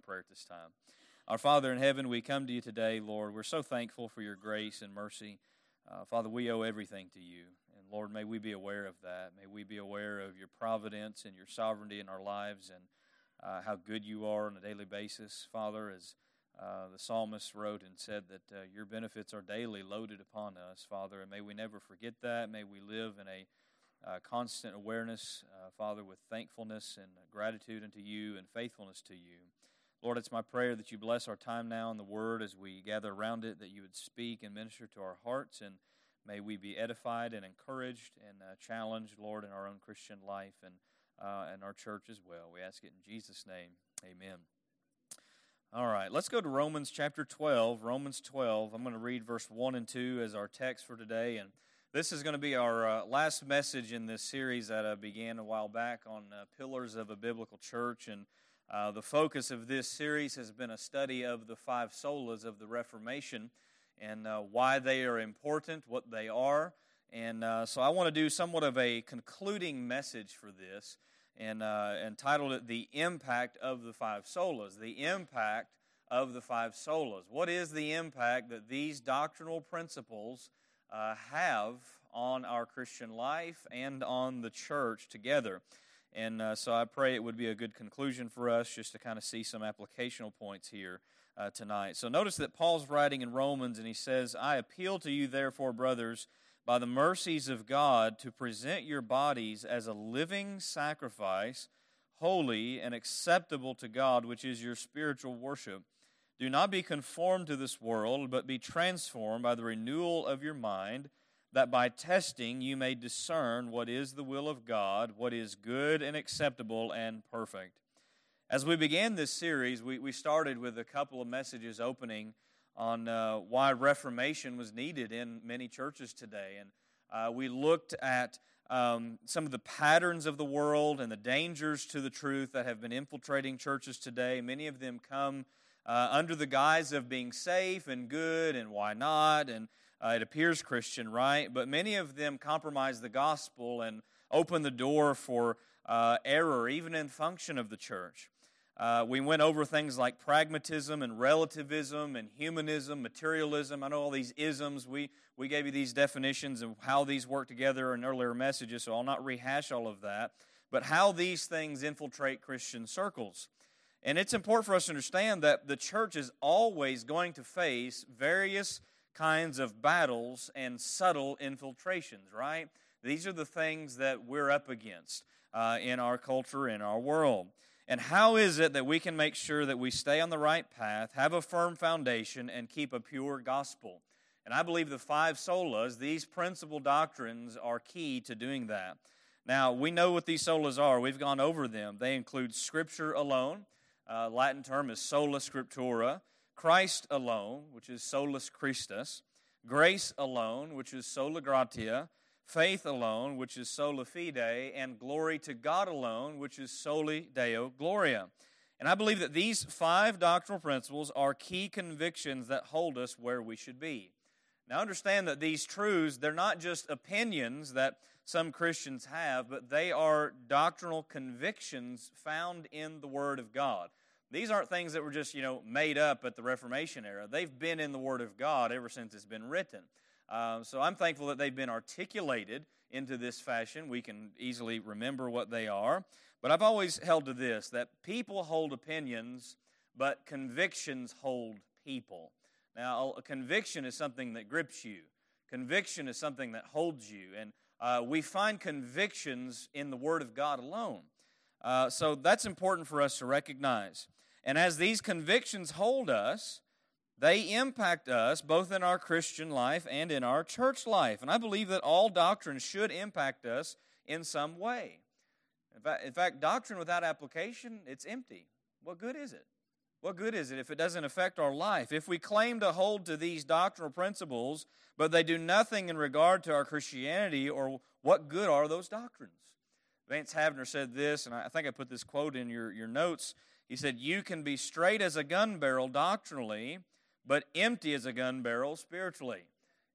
in prayer at this time. Our Father in heaven, we come to you today, Lord. We're so thankful for your grace and mercy. Uh, Father, we owe everything to you. And Lord, may we be aware of that. May we be aware of your providence and your sovereignty in our lives and uh, how good you are on a daily basis. Father, as uh, the psalmist wrote and said that uh, your benefits are daily loaded upon us, Father, and may we never forget that. May we live in a uh, constant awareness, uh, Father, with thankfulness and gratitude unto you and faithfulness to you. Lord, it's my prayer that you bless our time now in the Word as we gather around it, that you would speak and minister to our hearts, and may we be edified and encouraged and uh, challenged, Lord, in our own Christian life and uh, and our church as well. We ask it in Jesus' name. Amen. All right, let's go to Romans chapter 12. Romans 12. I'm going to read verse 1 and 2 as our text for today. And this is going to be our uh, last message in this series that I began a while back on uh, pillars of a biblical church. And uh, the focus of this series has been a study of the five solas of the Reformation and uh, why they are important, what they are. And uh, so I want to do somewhat of a concluding message for this and uh, entitled it The Impact of the Five Solas. The impact of the five solas. What is the impact that these doctrinal principles uh, have on our Christian life and on the church together. And uh, so I pray it would be a good conclusion for us just to kind of see some applicational points here uh, tonight. So notice that Paul's writing in Romans and he says, I appeal to you, therefore, brothers, by the mercies of God, to present your bodies as a living sacrifice, holy and acceptable to God, which is your spiritual worship. Do not be conformed to this world, but be transformed by the renewal of your mind, that by testing you may discern what is the will of God, what is good and acceptable and perfect. As we began this series, we, we started with a couple of messages opening on uh, why Reformation was needed in many churches today. And uh, we looked at um, some of the patterns of the world and the dangers to the truth that have been infiltrating churches today. Many of them come uh, under the guise of being safe and good and why not, and uh, it appears Christian, right? But many of them compromise the gospel and open the door for uh, error, even in function of the church. Uh, we went over things like pragmatism and relativism and humanism, materialism. I know all these isms. We, we gave you these definitions of how these work together in earlier messages, so I'll not rehash all of that. But how these things infiltrate Christian circles. And it's important for us to understand that the church is always going to face various kinds of battles and subtle infiltrations, right? These are the things that we're up against uh, in our culture, in our world. And how is it that we can make sure that we stay on the right path, have a firm foundation, and keep a pure gospel? And I believe the five solas, these principal doctrines, are key to doing that. Now, we know what these solas are. We've gone over them. They include Scripture alone, uh, Latin term is sola scriptura, Christ alone, which is solus Christus, grace alone, which is sola gratia, faith alone, which is sola fide, and glory to God alone, which is soli deo gloria. And I believe that these five doctrinal principles are key convictions that hold us where we should be. Now, understand that these truths, they're not just opinions that some Christians have, but they are doctrinal convictions found in the Word of God. These aren't things that were just, you know, made up at the Reformation era. They've been in the Word of God ever since it's been written. Uh, so I'm thankful that they've been articulated into this fashion. We can easily remember what they are. But I've always held to this that people hold opinions, but convictions hold people. Now, a conviction is something that grips you, conviction is something that holds you. And uh, we find convictions in the Word of God alone. Uh, so that's important for us to recognize. And as these convictions hold us, they impact us both in our Christian life and in our church life. And I believe that all doctrine should impact us in some way. In fact, in fact, doctrine without application, it's empty. What good is it? What good is it if it doesn't affect our life? If we claim to hold to these doctrinal principles, but they do nothing in regard to our Christianity, or what good are those doctrines? Vance Havner said this, and I think I put this quote in your, your notes. He said, You can be straight as a gun barrel doctrinally, but empty as a gun barrel spiritually.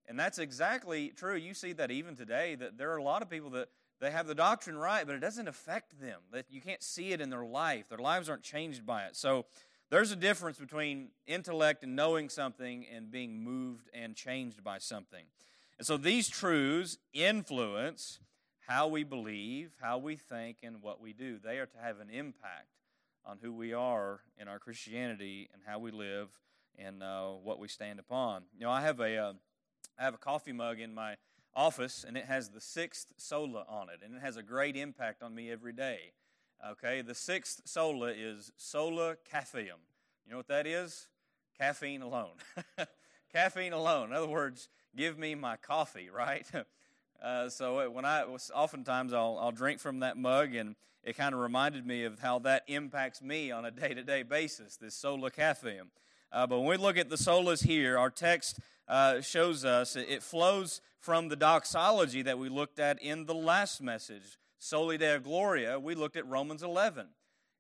And that's exactly true. You see that even today, that there are a lot of people that they have the doctrine right, but it doesn't affect them. That you can't see it in their life. Their lives aren't changed by it. So there's a difference between intellect and knowing something and being moved and changed by something. And so these truths influence how we believe, how we think, and what we do. They are to have an impact on who we are in our Christianity and how we live and uh, what we stand upon. You know, I have a, uh, I have a coffee mug in my office, and it has the sixth sola on it, and it has a great impact on me every day. Okay, the sixth sola is sola caffeum. You know what that is? Caffeine alone. Caffeine alone. In other words, give me my coffee, right? Uh, so when I oftentimes I'll, I'll drink from that mug, and it kind of reminded me of how that impacts me on a day to day basis. This sola caffeine. Uh, but when we look at the solas here, our text uh, shows us it flows from the doxology that we looked at in the last message, Soli Deo Gloria. We looked at Romans 11.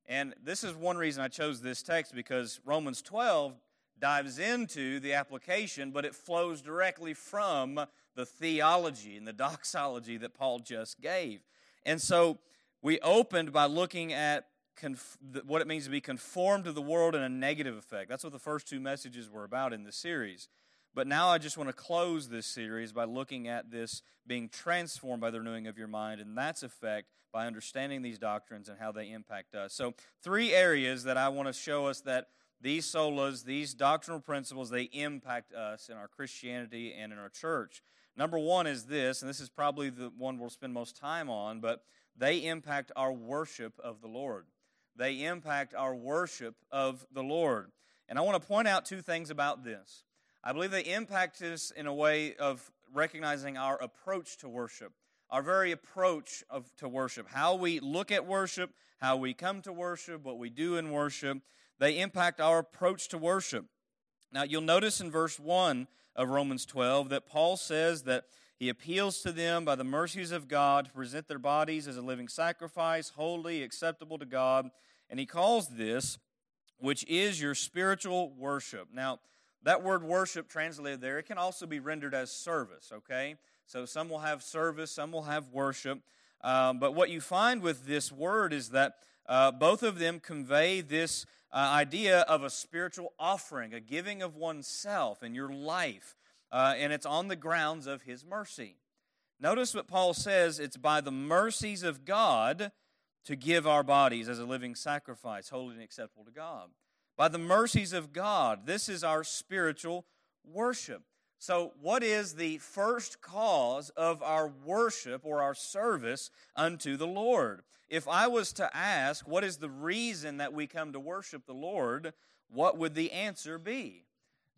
And this is one reason I chose this text because Romans 12 dives into the application, but it flows directly from the theology and the doxology that Paul just gave. And so we opened by looking at conf- what it means to be conformed to the world in a negative effect. That's what the first two messages were about in this series. But now I just want to close this series by looking at this being transformed by the renewing of your mind and that's effect by understanding these doctrines and how they impact us. So, three areas that I want to show us that these solas, these doctrinal principles, they impact us in our Christianity and in our church. Number one is this, and this is probably the one we'll spend most time on, but they impact our worship of the Lord. They impact our worship of the Lord. And I want to point out two things about this. I believe they impact us in a way of recognizing our approach to worship, our very approach of, to worship, how we look at worship, how we come to worship, what we do in worship. They impact our approach to worship. Now, you'll notice in verse 1 of Romans 12 that Paul says that he appeals to them by the mercies of God to present their bodies as a living sacrifice, holy, acceptable to God. And he calls this, which is your spiritual worship. Now, that word worship translated there, it can also be rendered as service, okay? So some will have service, some will have worship. Um, but what you find with this word is that uh, both of them convey this uh, idea of a spiritual offering, a giving of oneself and your life, uh, and it's on the grounds of His mercy. Notice what Paul says it's by the mercies of God to give our bodies as a living sacrifice, holy and acceptable to God. By the mercies of God, this is our spiritual worship. So, what is the first cause of our worship or our service unto the Lord? If I was to ask, what is the reason that we come to worship the Lord, what would the answer be?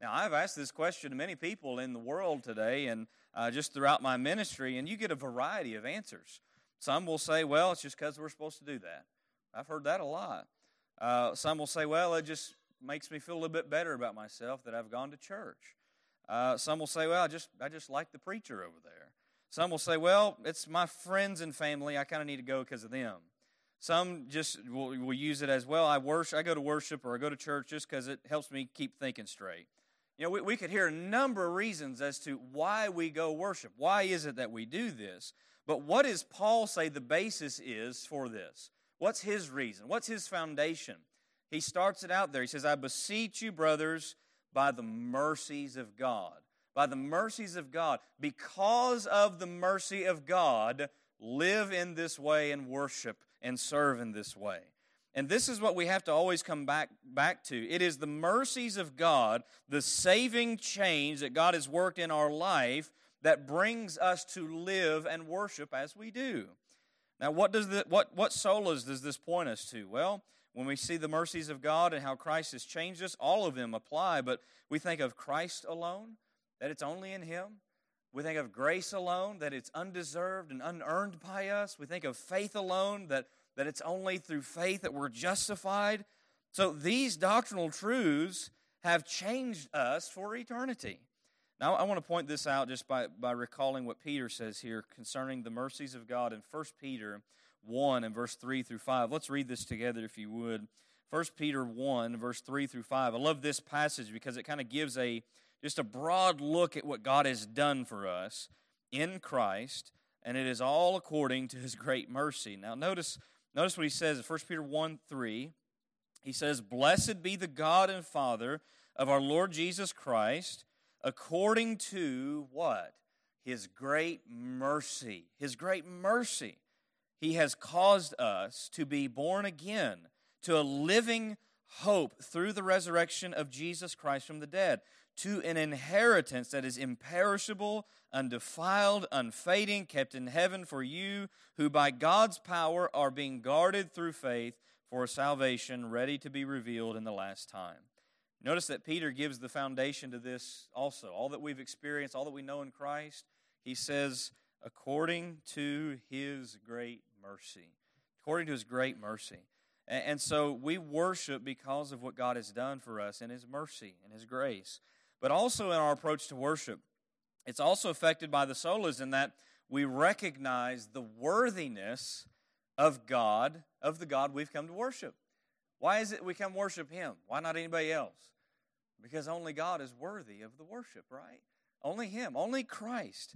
Now, I've asked this question to many people in the world today and uh, just throughout my ministry, and you get a variety of answers. Some will say, well, it's just because we're supposed to do that. I've heard that a lot. Uh, some will say, well, it just makes me feel a little bit better about myself that I've gone to church. Uh, some will say, well, I just, I just like the preacher over there. Some will say, well, it's my friends and family. I kind of need to go because of them. Some just will, will, use it as, well, I worship, I go to worship or I go to church just because it helps me keep thinking straight. You know, we, we could hear a number of reasons as to why we go worship. Why is it that we do this? But what does Paul say the basis is for this? What's his reason? What's his foundation? He starts it out there. He says, I beseech you, brothers, by the mercies of God. By the mercies of God. Because of the mercy of God, live in this way and worship and serve in this way. And this is what we have to always come back, back to. It is the mercies of God, the saving change that God has worked in our life, that brings us to live and worship as we do. Now, what does the, what what solas does this point us to? Well, when we see the mercies of God and how Christ has changed us, all of them apply. But we think of Christ alone, that it's only in Him. We think of grace alone, that it's undeserved and unearned by us. We think of faith alone, that, that it's only through faith that we're justified. So these doctrinal truths have changed us for eternity. Now, I want to point this out just by, by recalling what Peter says here concerning the mercies of God in 1 Peter 1 and verse 3 through 5. Let's read this together if you would. 1 Peter 1, verse 3 through 5. I love this passage because it kind of gives a just a broad look at what God has done for us in Christ, and it is all according to his great mercy. Now notice, notice what he says in 1 Peter 1 3. He says, Blessed be the God and Father of our Lord Jesus Christ, according to what? His great mercy. His great mercy. He has caused us to be born again to a living hope through the resurrection of Jesus Christ from the dead, to an inheritance that is imperishable, undefiled, unfading, kept in heaven for you, who by God's power are being guarded through faith for salvation ready to be revealed in the last time. Notice that Peter gives the foundation to this also. All that we've experienced, all that we know in Christ, he says, according to his great mercy. According to his great mercy. And so we worship because of what God has done for us in his mercy and his grace. But also in our approach to worship, it's also affected by the solas in that we recognize the worthiness of God, of the God we've come to worship. Why is it we come worship Him? Why not anybody else? Because only God is worthy of the worship, right? Only Him, only Christ.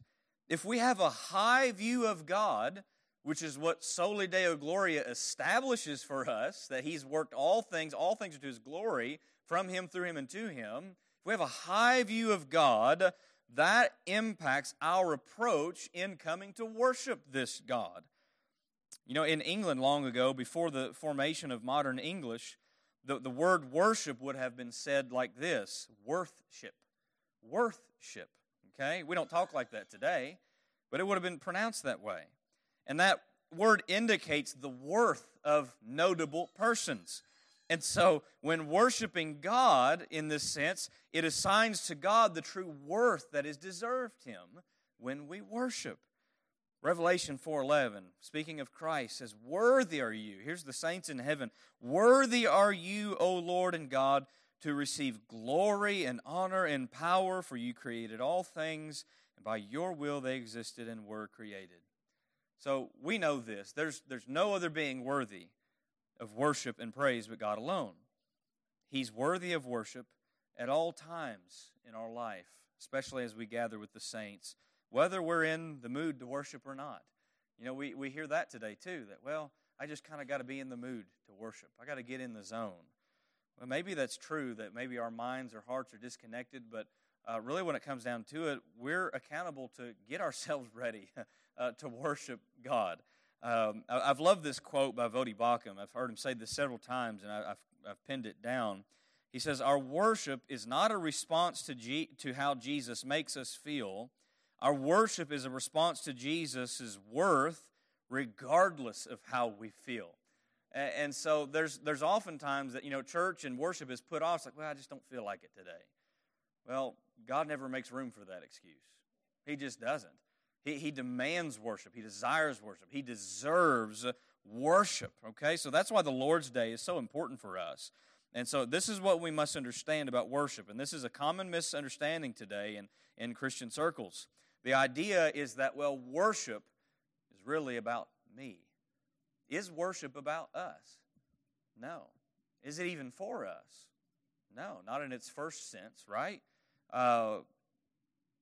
If we have a high view of God, which is what Soli Deo Gloria establishes for us, that He's worked all things, all things to His glory, from Him, through Him, and to Him. If we have a high view of God, that impacts our approach in coming to worship this God. You know, in England long ago, before the formation of modern English, the, the word worship would have been said like this worthship. Worthship. Okay? We don't talk like that today, but it would have been pronounced that way. And that word indicates the worth of notable persons. And so, when worshiping God in this sense, it assigns to God the true worth that is deserved Him when we worship. Revelation 4:11 speaking of Christ says worthy are you here's the saints in heaven worthy are you O Lord and God to receive glory and honor and power for you created all things and by your will they existed and were created so we know this there's there's no other being worthy of worship and praise but God alone he's worthy of worship at all times in our life especially as we gather with the saints whether we're in the mood to worship or not. You know, we, we hear that today too, that, well, I just kind of got to be in the mood to worship. I got to get in the zone. Well, maybe that's true, that maybe our minds or hearts are disconnected, but uh, really when it comes down to it, we're accountable to get ourselves ready uh, to worship God. Um, I, have loved this quote by Voddie Baucham. I've heard him say this several times, and I, have I've pinned it down. He says, Our worship is not a response to, G- to how Jesus makes us feel, our worship is a response to Jesus' worth, regardless of how we feel. And so there's, there's oftentimes that, you know, church and worship is put off. It's like, well, I just don't feel like it today. Well, God never makes room for that excuse. He just doesn't. He, he demands worship. He desires worship. He deserves worship. Okay? So that's why the Lord's Day is so important for us. And so this is what we must understand about worship. And this is a common misunderstanding today in, in Christian circles. The idea is that, well, worship is really about me. Is worship about us? No. Is it even for us? No, not in its first sense, right? Uh,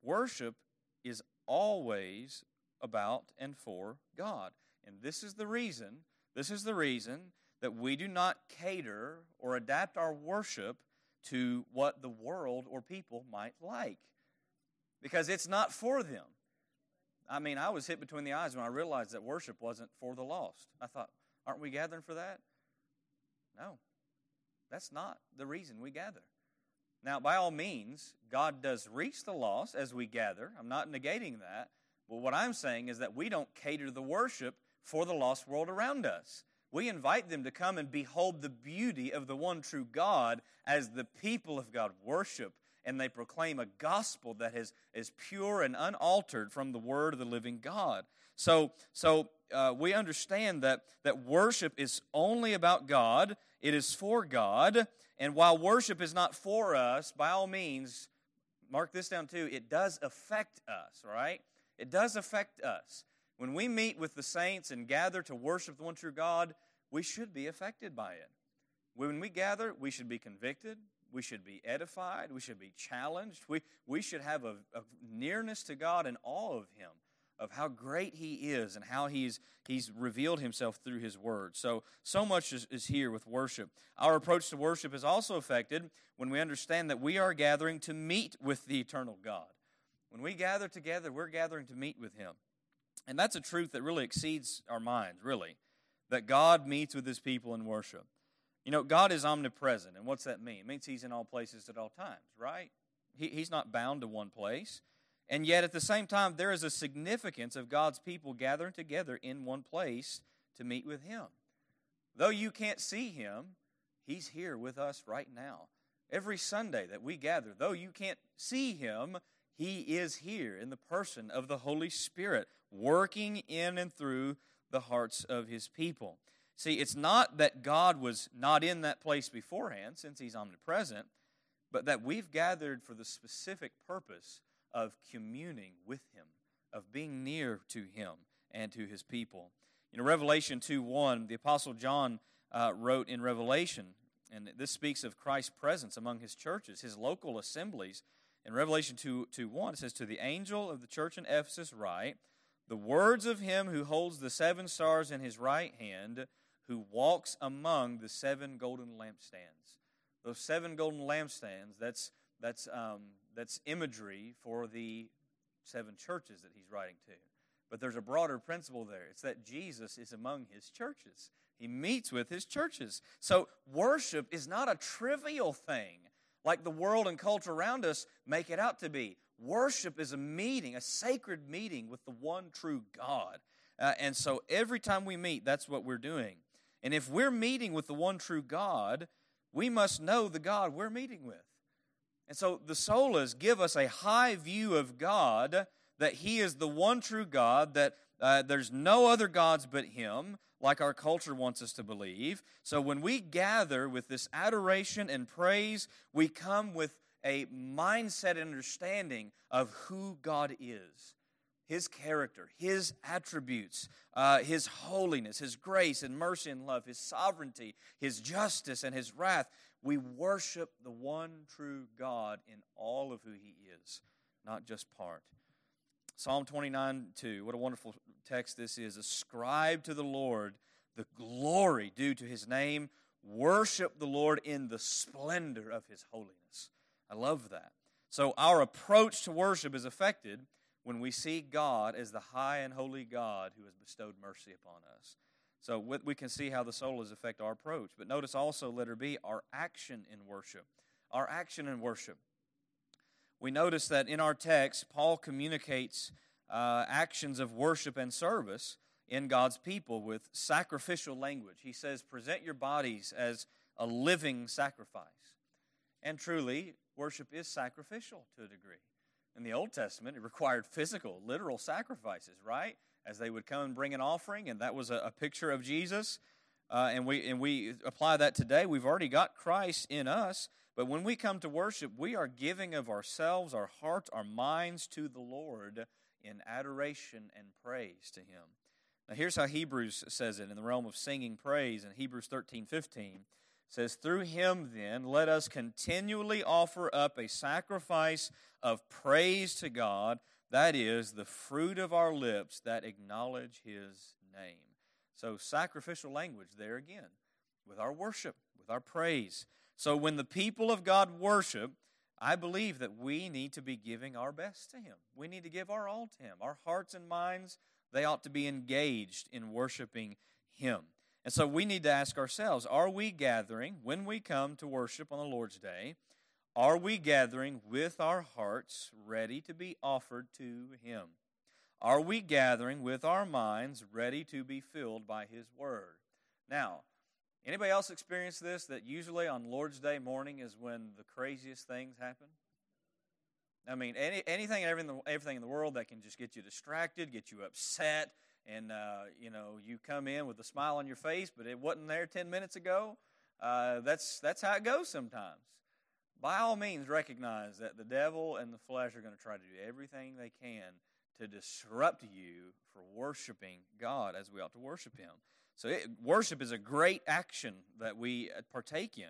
worship is always about and for God. And this is the reason, this is the reason that we do not cater or adapt our worship to what the world or people might like because it's not for them. I mean, I was hit between the eyes when I realized that worship wasn't for the lost. I thought, aren't we gathering for that? No, that's not the reason we gather. Now, by all means, God does reach the lost as we gather. I'm not negating that. But what I'm saying is that we don't cater the worship for the lost world around us. We invite them to come and behold the beauty of the one true God as the people of God worship and they proclaim a gospel that is, is pure and unaltered from the word of the living God. So, so uh, we understand that, that worship is only about God, it is for God, and while worship is not for us, by all means, mark this down too, it does affect us, right? It does affect us. When we meet with the saints and gather to worship the one true God, we should be affected by it. When we gather, we should be convicted, we should be edified. We should be challenged. We, we should have a, a nearness to God and awe of Him. of how great He is and how He's, he's revealed Himself through His Word. So, so much is, is here with worship. Our approach to worship is also affected when we understand that we are gathering to meet with the eternal God. When we gather together, we're gathering to meet with Him. And that's a truth that really exceeds our minds, really, that God meets with His people in worship. You know, God is omnipresent. And what's that mean? It means He's in all places at all times, right? He, he's not bound to one place. And yet, at the same time, there is a significance of God's people gathering together in one place to meet with Him. Though you can't see Him, He's here with us right now. Every Sunday that we gather, though you can't see Him, He is here in the person of the Holy Spirit, working in and through the hearts of His people. See, it's not that God was not in that place beforehand, since He's omnipresent, but that we've gathered for the specific purpose of communing with Him, of being near to Him and to His people. You know, Revelation 2 1, the Apostle John uh, wrote in Revelation, and this speaks of Christ's presence among His churches, His local assemblies. In Revelation 2, 2 1, it says, To the angel of the church in Ephesus, write, The words of him who holds the seven stars in his right hand, who walks among the seven golden lampstands. Those seven golden lampstands, that's, that's um, that's imagery for the seven churches that he's writing to. But there's a broader principle there. It's that Jesus is among his churches. He meets with his churches. So worship is not a trivial thing like the world and culture around us make it out to be. Worship is a meeting, a sacred meeting with the one true God. Uh, and so every time we meet, that's what we're doing. And if we're meeting with the one true God, we must know the God we're meeting with. And so the solas give us a high view of God, that He is the one true God, that uh, there's no other gods but Him, like our culture wants us to believe. So when we gather with this adoration and praise, we come with a mindset and understanding of who God is. His character, His attributes, uh, His holiness, His grace and mercy and love, His sovereignty, His justice and His wrath we worship the one true God in all of who He is, not just part. Psalm 29 2, what a wonderful text this is. Ascribe to the Lord the glory due to His name. Worship the Lord in the splendor of His holiness. I love that. So, our approach to worship is affected when we see God as the high and holy God who has bestowed mercy upon us. So we can see how the solas affect our approach. But notice also, letter B, our action in worship. Our action in worship. We notice that in our text, Paul communicates uh, actions of worship and service in God's people with sacrificial language. He says, present your bodies as a living sacrifice. And truly, worship is sacrificial to a degree. In the Old Testament, it required physical, literal sacrifices, right? as they would come and bring an offering, and that was a, a picture of Jesus. Uh, and we and we apply that today. We've already got Christ in us, but when we come to worship, we are giving of ourselves, our hearts, our minds to the Lord in adoration and praise to Him. Now, here's how Hebrews says it in the realm of singing praise in Hebrews 13 15 says, Through him, then, let us continually offer up a sacrifice of praise to God. That is the fruit of our lips that acknowledge his name. So, sacrificial language there again with our worship, with our praise. So, when the people of God worship, I believe that we need to be giving our best to him. We need to give our all to him. Our hearts and minds, they ought to be engaged in worshiping him. And so we need to ask ourselves are we gathering when we come to worship on the Lord's Day? Are we gathering with our hearts ready to be offered to Him? Are we gathering with our minds ready to be filled by His Word? Now, anybody else experience this that usually on Lord's Day morning is when the craziest things happen? I mean, any, anything and everything, everything in the world that can just get you distracted, get you upset, and uh, you know you come in with a smile on your face, but it wasn't there ten minutes ago. Uh, that's that's how it goes sometimes by all means recognize that the devil and the flesh are going to try to do everything they can to disrupt you for worshiping God as we ought to worship Him. So, it, worship is a great action that we partake in.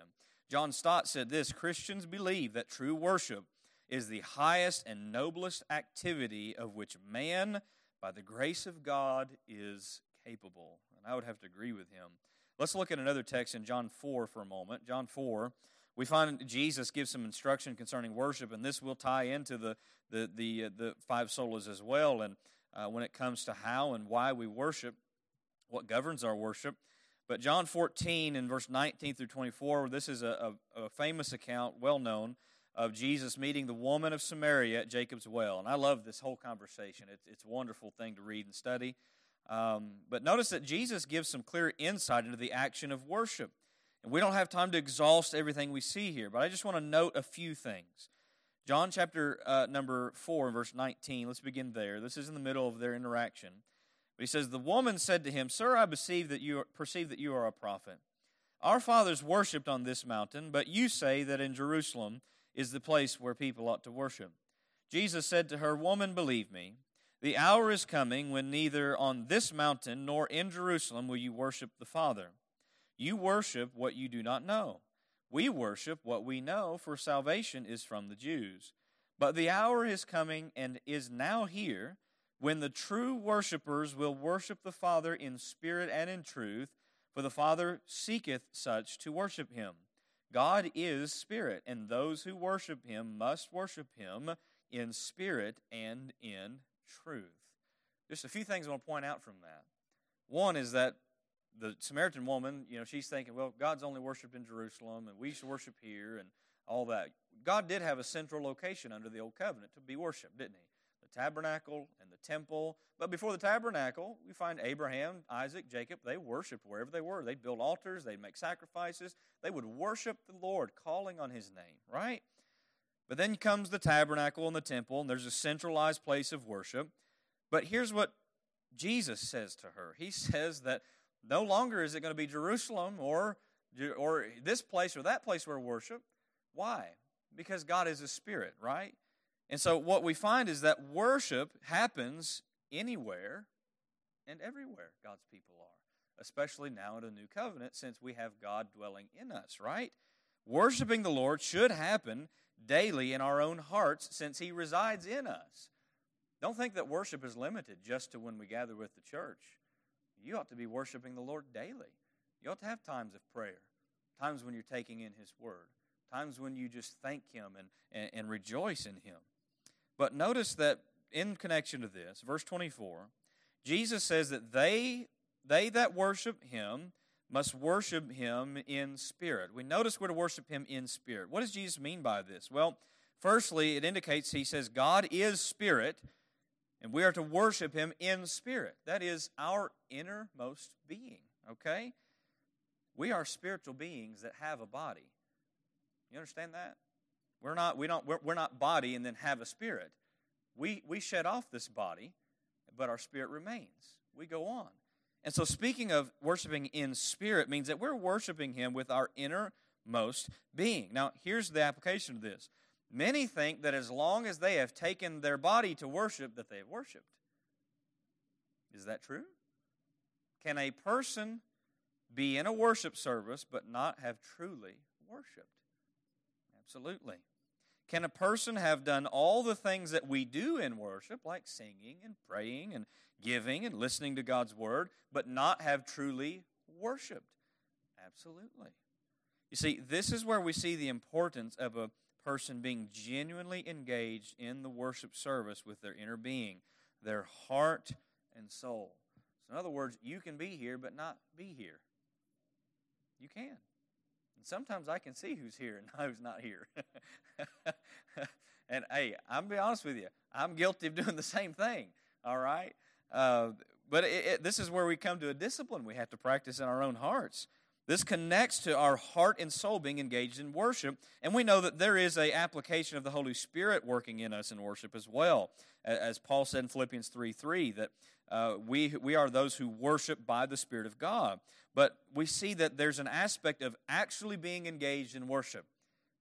John Stott said this Christians believe that true worship is the highest and noblest activity of which man by the grace of God, is capable. And I would have to agree with him. Let's look at another text in John 4 for a moment. John 4, we find Jesus gives some instruction concerning worship, and this will tie into the, the, the, uh, the five solas as well. And uh, when it comes to how and why we worship, what governs our worship. But John 14 in verse 19 through 24, this is a, a, a famous account, well known, of Jesus meeting the woman of Samaria at Jacob's well. And I love this whole conversation. It's, it's a wonderful thing to read and study. Um, but notice that Jesus gives some clear insight into the action of worship. And we don't have time to exhaust everything we see here, but I just want to note a few things. John chapter uh, number 4, verse 19, let's begin there. This is in the middle of their interaction. But he says, The woman said to him, Sir, I perceive that you are, perceive that you are a prophet. Our fathers worshipped on this mountain, but you say that in Jerusalem is the place where people ought to worship. Jesus said to her, Woman, believe me, the hour is coming when neither on this mountain nor in Jerusalem will you worship the Father. You worship what you do not know. We worship what we know, for salvation is from the Jews. But the hour is coming and is now here when the true worshippers will worship the Father in spirit and in truth, for the Father seeketh such to worship him. God is spirit, and those who worship him must worship him in spirit and in truth. Just a few things I want to point out from that. One is that the Samaritan woman, you know, she's thinking, well, God's only worshiped in Jerusalem, and we should worship here, and all that. God did have a central location under the Old Covenant to be worshiped, didn't He? The tabernacle and the temple. But before the tabernacle, we find Abraham, Isaac, Jacob, they worshiped wherever they were. They'd build altars, they'd make sacrifices, they would worship the Lord, calling on His name, right? But then comes the tabernacle and the temple, and there's a centralized place of worship. But here's what Jesus says to her He says that no longer is it going to be Jerusalem or, or this place or that place where worship. Why? Because God is a spirit, right? And so what we find is that worship happens anywhere and everywhere God's people are, especially now in a new covenant since we have God dwelling in us, right? Worshiping the Lord should happen daily in our own hearts since He resides in us. Don't think that worship is limited just to when we gather with the church. You ought to be worshiping the Lord daily. You ought to have times of prayer, times when you're taking in His Word, times when you just thank Him and, and, and rejoice in Him. But notice that in connection to this, verse 24, Jesus says that they, they that worship Him must worship Him in spirit. We notice we're to worship Him in spirit. What does Jesus mean by this? Well, firstly, it indicates He says God is spirit and we are to worship him in spirit. That is our innermost being, okay? We are spiritual beings that have a body. You understand that? We're not, we don't, we're, we're not body and then have a spirit. We, we shed off this body, but our spirit remains. We go on. And so, speaking of worshiping in spirit means that we're worshiping Him with our innermost being. Now, here's the application of this Many think that as long as they have taken their body to worship, that they have worshiped. Is that true? Can a person be in a worship service but not have truly worshiped? Absolutely. Can a person have done all the things that we do in worship, like singing and praying and giving and listening to God's word, but not have truly worshiped? Absolutely. You see, this is where we see the importance of a person being genuinely engaged in the worship service with their inner being, their heart and soul. So, in other words, you can be here but not be here. You can. And sometimes I can see who's here and who's not here. and hey, I'm be honest with you, I'm guilty of doing the same thing. All right, uh, but it, it, this is where we come to a discipline we have to practice in our own hearts. This connects to our heart and soul being engaged in worship, and we know that there is a application of the Holy Spirit working in us in worship as well, as Paul said in Philippians three three that uh, we we are those who worship by the Spirit of God. But we see that there's an aspect of actually being engaged in worship.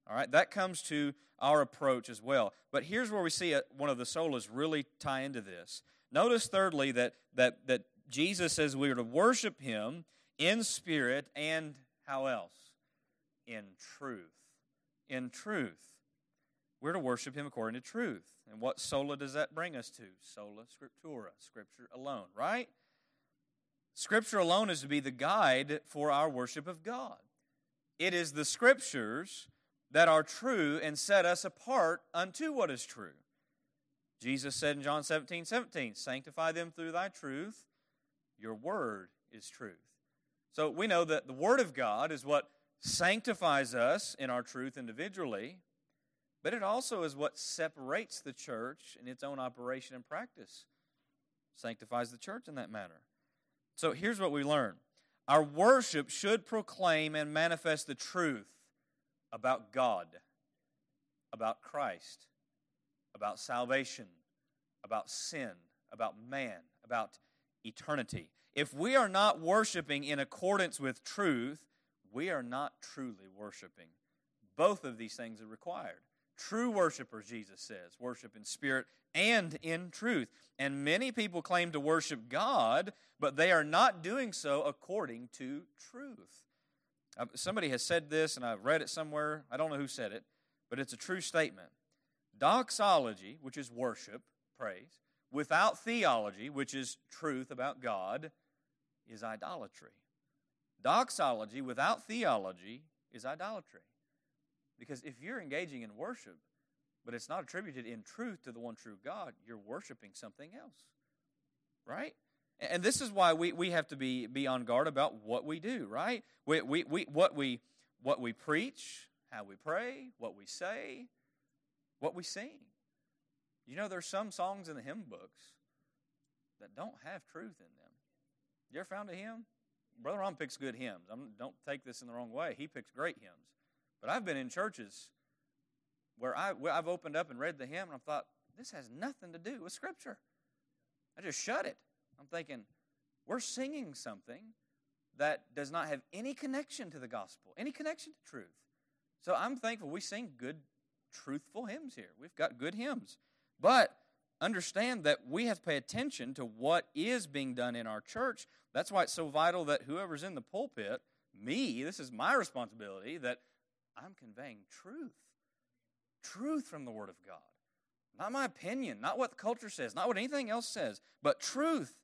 All right, that comes to our approach as well. But here's where we see one of the solas really tie into this. Notice thirdly that that that Jesus says we are to worship Him in spirit and how else? In truth. In truth. we're to worship him according to truth. And what sola does that bring us to? Sola scriptura, scripture alone, right? Scripture alone is to be the guide for our worship of God. It is the scriptures that are true and set us apart unto what is true. Jesus said in John 17, 17, Sanctify them through thy truth. Your word is truth. So we know that the word of God is what sanctifies us in our truth individually, but it also is what separates the church in its own operation and practice. Sanctifies the church in that manner. So here's what we learn our worship should proclaim and manifest the truth about God, about Christ, about salvation, about sin, about man, about eternity. If we are not worshiping in accordance with truth, we are not truly worshiping. Both of these things are required. True worshipers, Jesus says, worship in spirit and in truth. And many people claim to worship God, but they are not doing so according to truth. Uh, somebody has said this, and I've read it somewhere. I don't know who said it, but it's a true statement. Doxology, which is worship, praise, without theology, which is truth about God, is idolatry. Doxology without theology is idolatry. Because if you're engaging in worship, but it's not attributed in truth to the one true God, you're worshiping something else. Right? And this is why we, we have to be, be on guard about what we do, right? We, we, we, what, we, what we preach, how we pray, what we say, what we sing. You know, there's some songs in the hymn books that don't have truth in them. You ever found a hymn? Brother Ron picks good hymns. I'm, don't take this in the wrong way. He picks great hymns. But I've been in churches where, I, where I've opened up and read the hymn and I've thought, this has nothing to do with Scripture. I just shut it. I'm thinking, we're singing something that does not have any connection to the gospel, any connection to truth. So I'm thankful we sing good, truthful hymns here. We've got good hymns. But understand that we have to pay attention to what is being done in our church. That's why it's so vital that whoever's in the pulpit, me, this is my responsibility, that I'm conveying truth. Truth from the Word of God. Not my opinion, not what the culture says, not what anything else says, but truth.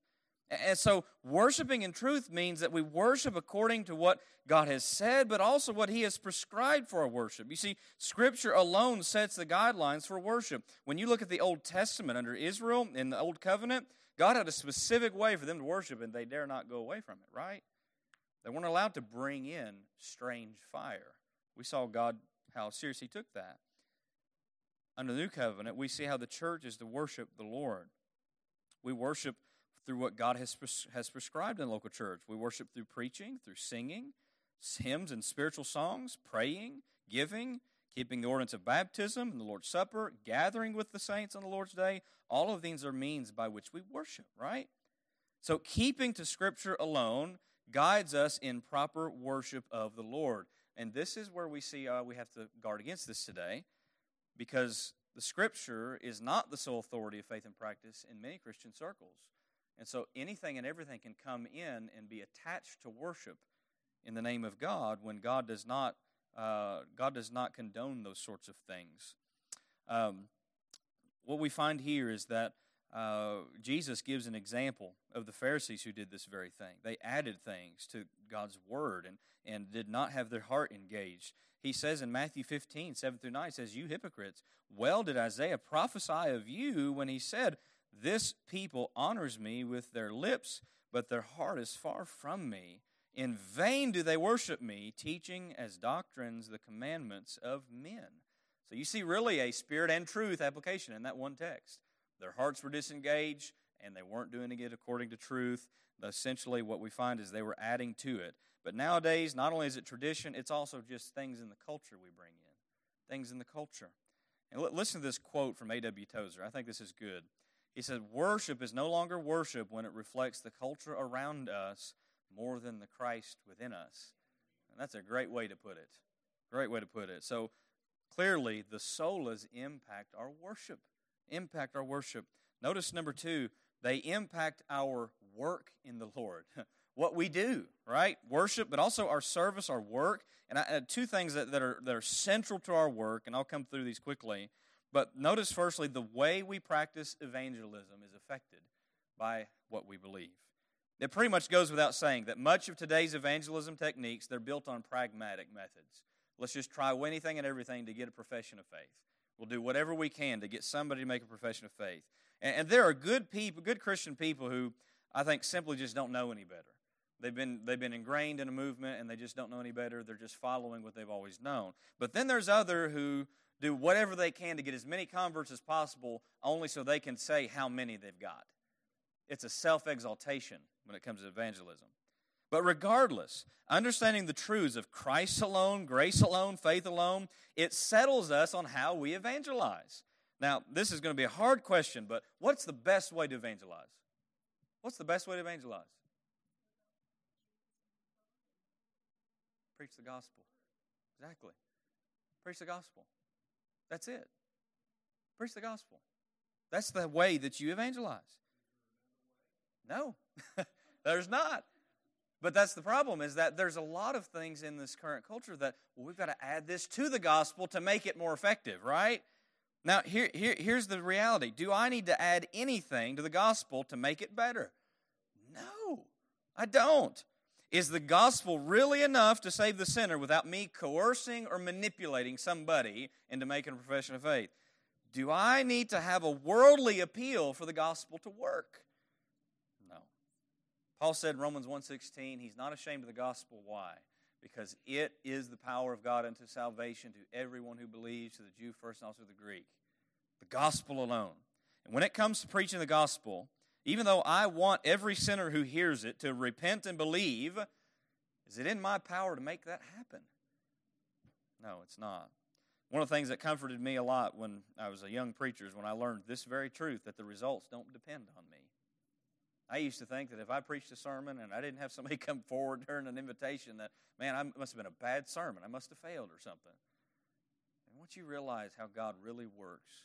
And so, worshiping in truth means that we worship according to what God has said, but also what He has prescribed for our worship. You see, Scripture alone sets the guidelines for worship. When you look at the Old Testament under Israel in the Old Covenant, God had a specific way for them to worship, and they dare not go away from it, right? They weren't allowed to bring in strange fire. We saw God, how serious He took that. Under the New Covenant, we see how the church is to worship the Lord. We worship through what God has, has prescribed in local church. We worship through preaching, through singing, hymns and spiritual songs, praying, giving, keeping the ordinance of baptism and the Lord's Supper, gathering with the saints on the Lord's day. All of these are means by which we worship, right? So, keeping to Scripture alone guides us in proper worship of the Lord. And this is where we see uh, we have to guard against this today because the Scripture is not the sole authority of faith and practice in many Christian circles. And so anything and everything can come in and be attached to worship in the name of God when God does not uh, God does not condone those sorts of things. Um, what we find here is that uh, Jesus gives an example of the Pharisees who did this very thing. They added things to God's word and, and did not have their heart engaged. He says in Matthew 15, 7 through 9, says, You hypocrites, well did Isaiah prophesy of you when he said, this people honors me with their lips, but their heart is far from me. In vain do they worship me, teaching as doctrines the commandments of men. So you see, really, a spirit and truth application in that one text. Their hearts were disengaged, and they weren't doing it according to truth. Essentially, what we find is they were adding to it. But nowadays, not only is it tradition, it's also just things in the culture we bring in. Things in the culture. And listen to this quote from A.W. Tozer. I think this is good. He said, Worship is no longer worship when it reflects the culture around us more than the Christ within us. And that's a great way to put it. Great way to put it. So clearly, the solas impact our worship. Impact our worship. Notice number two, they impact our work in the Lord. what we do, right? Worship, but also our service, our work. And I, uh, two things that, that, are, that are central to our work, and I'll come through these quickly. But notice, firstly, the way we practice evangelism is affected by what we believe. It pretty much goes without saying that much of today's evangelism techniques, they're built on pragmatic methods. Let's just try anything and everything to get a profession of faith. We'll do whatever we can to get somebody to make a profession of faith. And, and there are good people, good Christian people who I think simply just don't know any better. They've been, they've been ingrained in a movement and they just don't know any better. They're just following what they've always known. But then there's other who do whatever they can to get as many converts as possible only so they can say how many they've got. It's a self exaltation when it comes to evangelism. But regardless, understanding the truths of Christ alone, grace alone, faith alone, it settles us on how we evangelize. Now, this is going to be a hard question, but what's the best way to evangelize? What's the best way to evangelize? Preach the gospel. Exactly. Preach the gospel. That's it. Preach the gospel. That's the way that you evangelize. No, there's not. But that's the problem is that there's a lot of things in this current culture that well, we've got to add this to the gospel to make it more effective, right? Now, here, here, here's the reality. Do I need to add anything to the gospel to make it better? No, I don't. Is the gospel really enough to save the sinner without me coercing or manipulating somebody into making a profession of faith? Do I need to have a worldly appeal for the gospel to work? No. Paul said in Romans 1:16, he's not ashamed of the gospel. Why? Because it is the power of God unto salvation to everyone who believes, to the Jew first and also to the Greek. The gospel alone. And when it comes to preaching the gospel, even though I want every sinner who hears it to repent and believe, is it in my power to make that happen? No, it's not. One of the things that comforted me a lot when I was a young preacher is when I learned this very truth that the results don't depend on me. I used to think that if I preached a sermon and I didn't have somebody come forward during an invitation, that, man, I must have been a bad sermon. I must have failed or something. And once you realize how God really works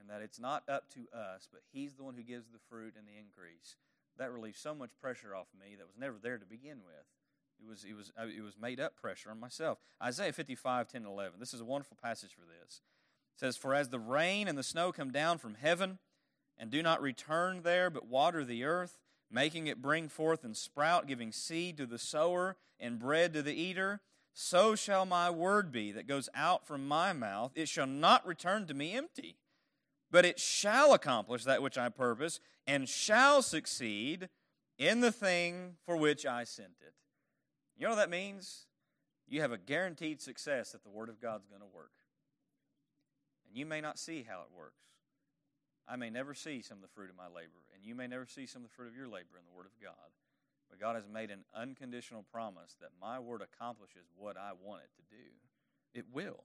and that it's not up to us, but He's the one who gives the fruit and the increase, that relieves so much pressure off of me that was never there to begin with. It was, it was, it was made up pressure on myself. Isaiah 55, 10 and 11. This is a wonderful passage for this. It says, For as the rain and the snow come down from heaven, and do not return there, but water the earth, making it bring forth and sprout, giving seed to the sower and bread to the eater, so shall my word be that goes out from my mouth. It shall not return to me empty, but it shall accomplish that which I purpose, and shall succeed in the thing for which I sent it. You know what that means? You have a guaranteed success that the Word of God's going to work. And you may not see how it works. I may never see some of the fruit of my labor, and you may never see some of the fruit of your labor in the Word of God. But God has made an unconditional promise that my Word accomplishes what I want it to do. It will.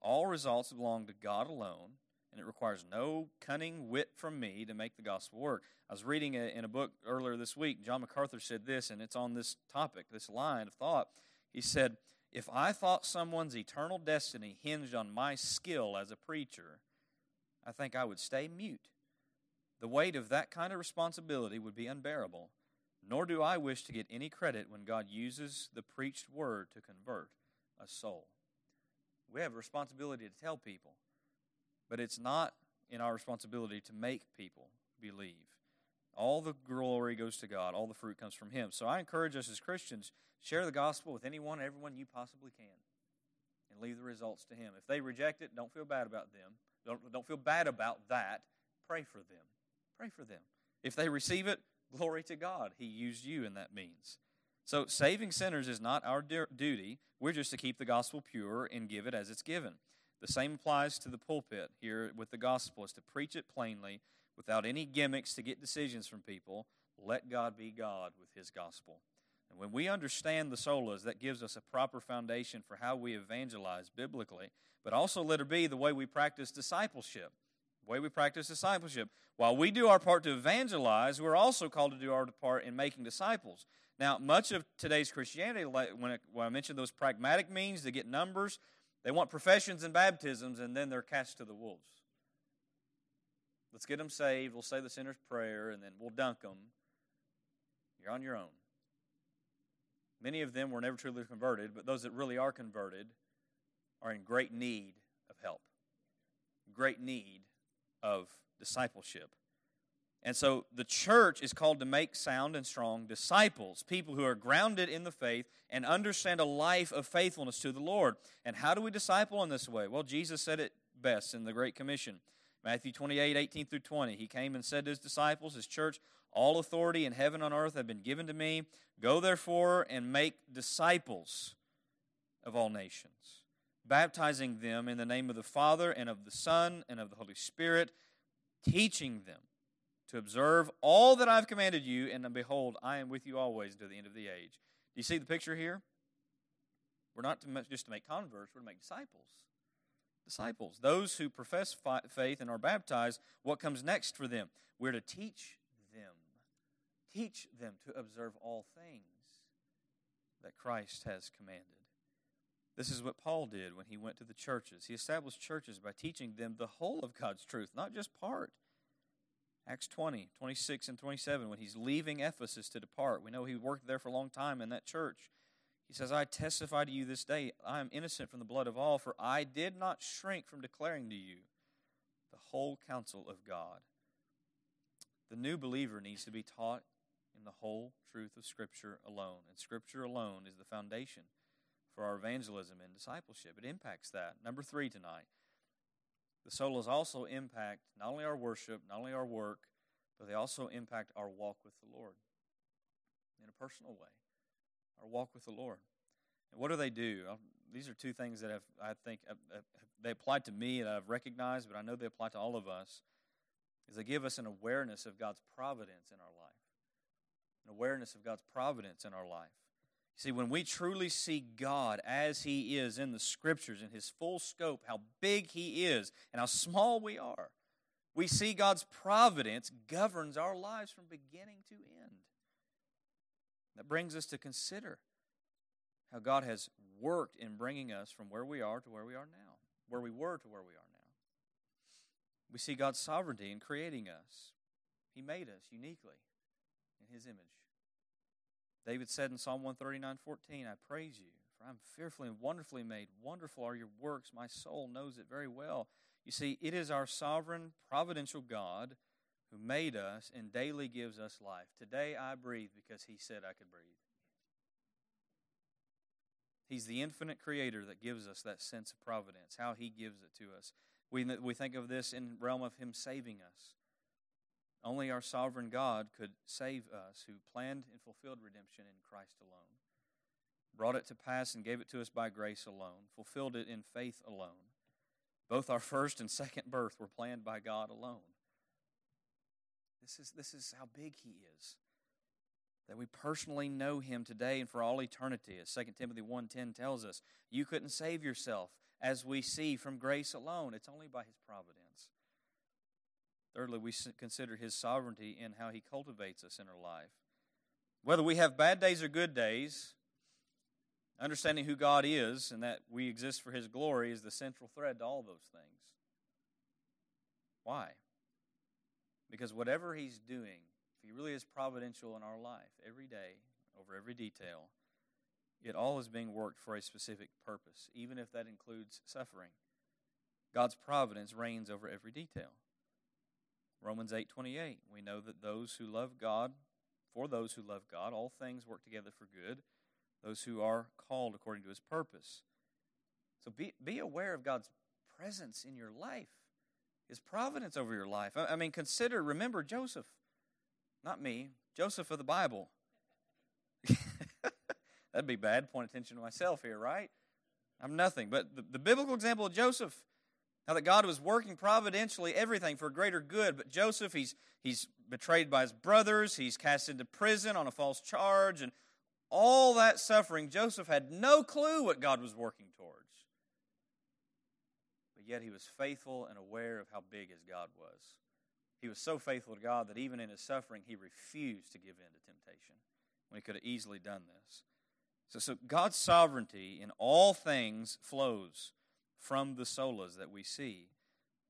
All results belong to God alone, and it requires no cunning wit from me to make the gospel work. I was reading in a book earlier this week. John MacArthur said this, and it's on this topic, this line of thought. He said, If I thought someone's eternal destiny hinged on my skill as a preacher, I think I would stay mute. The weight of that kind of responsibility would be unbearable, nor do I wish to get any credit when God uses the preached word to convert a soul. We have a responsibility to tell people, but it's not in our responsibility to make people believe. All the glory goes to God, all the fruit comes from Him. So I encourage us as Christians, share the gospel with anyone, everyone you possibly can, and leave the results to Him. If they reject it, don't feel bad about them. Don't, don't feel bad about that. Pray for them. Pray for them. If they receive it, glory to God. He used you in that means. So, saving sinners is not our duty. We're just to keep the gospel pure and give it as it's given. The same applies to the pulpit here with the gospel, is to preach it plainly without any gimmicks to get decisions from people. Let God be God with his gospel. And when we understand the solas, that gives us a proper foundation for how we evangelize biblically but also let it be the way we practice discipleship. The way we practice discipleship. While we do our part to evangelize, we're also called to do our part in making disciples. Now, much of today's Christianity, when, I mentioned those pragmatic means to get numbers, they want professions and baptisms, and then they're cast to the wolves. Let's get them saved. We'll say the sinner's prayer, and then we'll dunk them. You're on your own. Many of them were never truly converted, but those that really are converted are in great need of help, great need of discipleship. And so the church is called to make sound and strong disciples, people who are grounded in the faith and understand a life of faithfulness to the Lord. And how do we disciple in this way? Well, Jesus said it best in the Great Commission. Matthew 28, 18 through 20. He came and said to his disciples, his church, All authority in heaven and earth have been given to me. Go therefore and make disciples of all nations, baptizing them in the name of the Father and of the Son and of the Holy Spirit, teaching them to observe all that I've commanded you, and behold, I am with you always to the end of the age. Do you see the picture here? We're not to just to make converts, we're to make disciples. Disciples, those who profess faith and are baptized, what comes next for them? We're to teach them. Teach them to observe all things that Christ has commanded. This is what Paul did when he went to the churches. He established churches by teaching them the whole of God's truth, not just part. Acts 20, 26, and 27, when he's leaving Ephesus to depart, we know he worked there for a long time in that church. He says, I testify to you this day, I am innocent from the blood of all, for I did not shrink from declaring to you the whole counsel of God. The new believer needs to be taught in the whole truth of Scripture alone, and Scripture alone is the foundation for our evangelism and discipleship. It impacts that. Number three tonight the solas also impact not only our worship, not only our work, but they also impact our walk with the Lord in a personal way. Our walk with the Lord. And what do they do? These are two things that have, I think uh, uh, they apply to me and I've recognized, but I know they apply to all of us. Is they give us an awareness of God's providence in our life, an awareness of God's providence in our life. See, when we truly see God as He is in the Scriptures, in His full scope, how big He is, and how small we are, we see God's providence governs our lives from beginning to end. That brings us to consider how God has worked in bringing us from where we are to where we are now, where we were to where we are now. We see God's sovereignty in creating us, He made us uniquely in His image. David said in Psalm 139 14, I praise you, for I'm fearfully and wonderfully made. Wonderful are your works. My soul knows it very well. You see, it is our sovereign, providential God who made us and daily gives us life. Today I breathe because He said I could breathe. He's the infinite creator that gives us that sense of providence, how He gives it to us. We, we think of this in realm of Him saving us. Only our sovereign God could save us, who planned and fulfilled redemption in Christ alone, brought it to pass and gave it to us by grace alone, fulfilled it in faith alone. Both our first and second birth were planned by God alone. This is, this is how big He is. That we personally know Him today and for all eternity. As 2 Timothy 1.10 tells us, you couldn't save yourself as we see from grace alone. It's only by His providence. Thirdly, we consider his sovereignty in how he cultivates us in our life. Whether we have bad days or good days, understanding who God is and that we exist for his glory is the central thread to all those things. Why? Because whatever he's doing, he really is providential in our life every day, over every detail, it all is being worked for a specific purpose, even if that includes suffering. God's providence reigns over every detail. Romans 8:28. We know that those who love God, for those who love God, all things work together for good, those who are called according to his purpose. So be be aware of God's presence in your life. His providence over your life. I mean, consider, remember Joseph. Not me, Joseph of the Bible. That'd be bad. Point attention to myself here, right? I'm nothing. But the, the biblical example of Joseph, how that God was working providentially everything for greater good. But Joseph, he's, he's betrayed by his brothers, he's cast into prison on a false charge, and all that suffering, Joseph had no clue what God was working towards. But yet he was faithful and aware of how big his God was. He was so faithful to God that even in his suffering, he refused to give in to temptation when he could have easily done this. So, so God's sovereignty in all things flows from the solas that we see,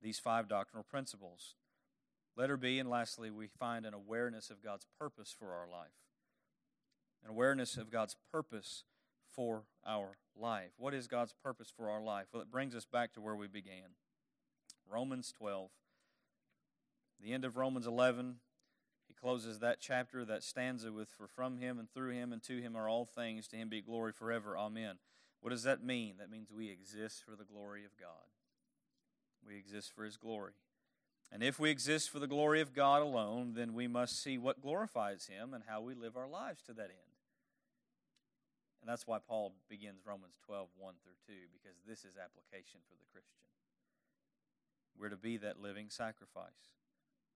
these five doctrinal principles. Letter B, and lastly, we find an awareness of God's purpose for our life. an awareness of God's purpose for our life. What is God's purpose for our life? Well, it brings us back to where we began Romans 12. The end of Romans 11, he closes that chapter, that stanza with, For from him and through him and to him are all things, to him be glory forever. Amen. What does that mean? That means we exist for the glory of God. We exist for his glory. And if we exist for the glory of God alone, then we must see what glorifies him and how we live our lives to that end. And that's why Paul begins Romans 12, 1 through 2, because this is application for the Christian. We're to be that living sacrifice,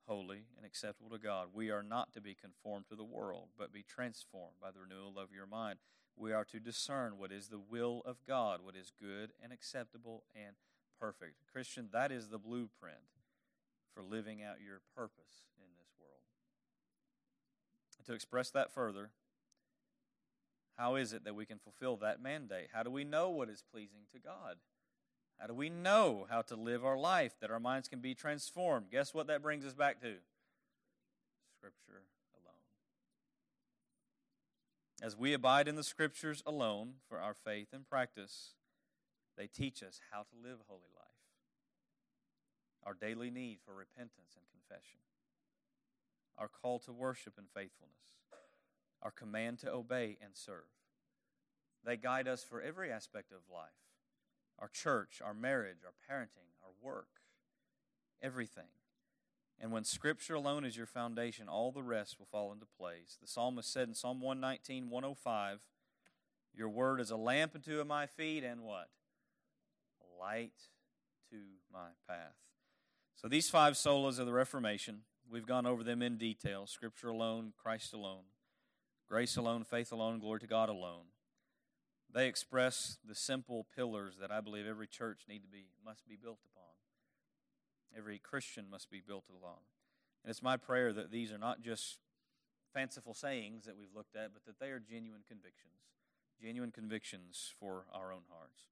holy and acceptable to God. We are not to be conformed to the world, but be transformed by the renewal of your mind we are to discern what is the will of God, what is good and acceptable and perfect. Christian, that is the blueprint for living out your purpose in this world. To express that further, how is it that we can fulfill that mandate? How do we know what is pleasing to God? How do we know how to live our life that our minds can be transformed? Guess what that brings us back to? Scripture as we abide in the Scriptures alone for our faith and practice, they teach us how to live a holy life, our daily need for repentance and confession, our call to worship and faithfulness, our command to obey and serve. They guide us for every aspect of life our church, our marriage, our parenting, our work, everything. And when Scripture alone is your foundation, all the rest will fall into place. The psalmist said in Psalm 119, 105, Your word is a lamp unto my feet and what? Light to my path. So these five solas of the Reformation, we've gone over them in detail Scripture alone, Christ alone, grace alone, faith alone, glory to God alone. They express the simple pillars that I believe every church need to be must be built upon. Every Christian must be built along. And it's my prayer that these are not just fanciful sayings that we've looked at, but that they are genuine convictions, genuine convictions for our own hearts.